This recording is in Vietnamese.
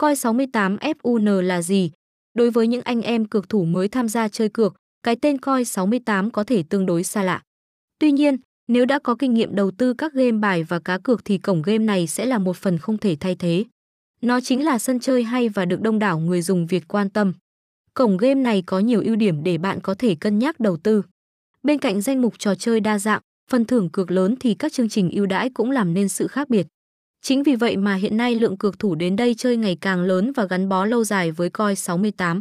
Coi 68 FUN là gì? Đối với những anh em cược thủ mới tham gia chơi cược, cái tên Coi 68 có thể tương đối xa lạ. Tuy nhiên, nếu đã có kinh nghiệm đầu tư các game bài và cá cược thì cổng game này sẽ là một phần không thể thay thế. Nó chính là sân chơi hay và được đông đảo người dùng Việt quan tâm. Cổng game này có nhiều ưu điểm để bạn có thể cân nhắc đầu tư. Bên cạnh danh mục trò chơi đa dạng, phần thưởng cược lớn thì các chương trình ưu đãi cũng làm nên sự khác biệt. Chính vì vậy mà hiện nay lượng cược thủ đến đây chơi ngày càng lớn và gắn bó lâu dài với Coi 68.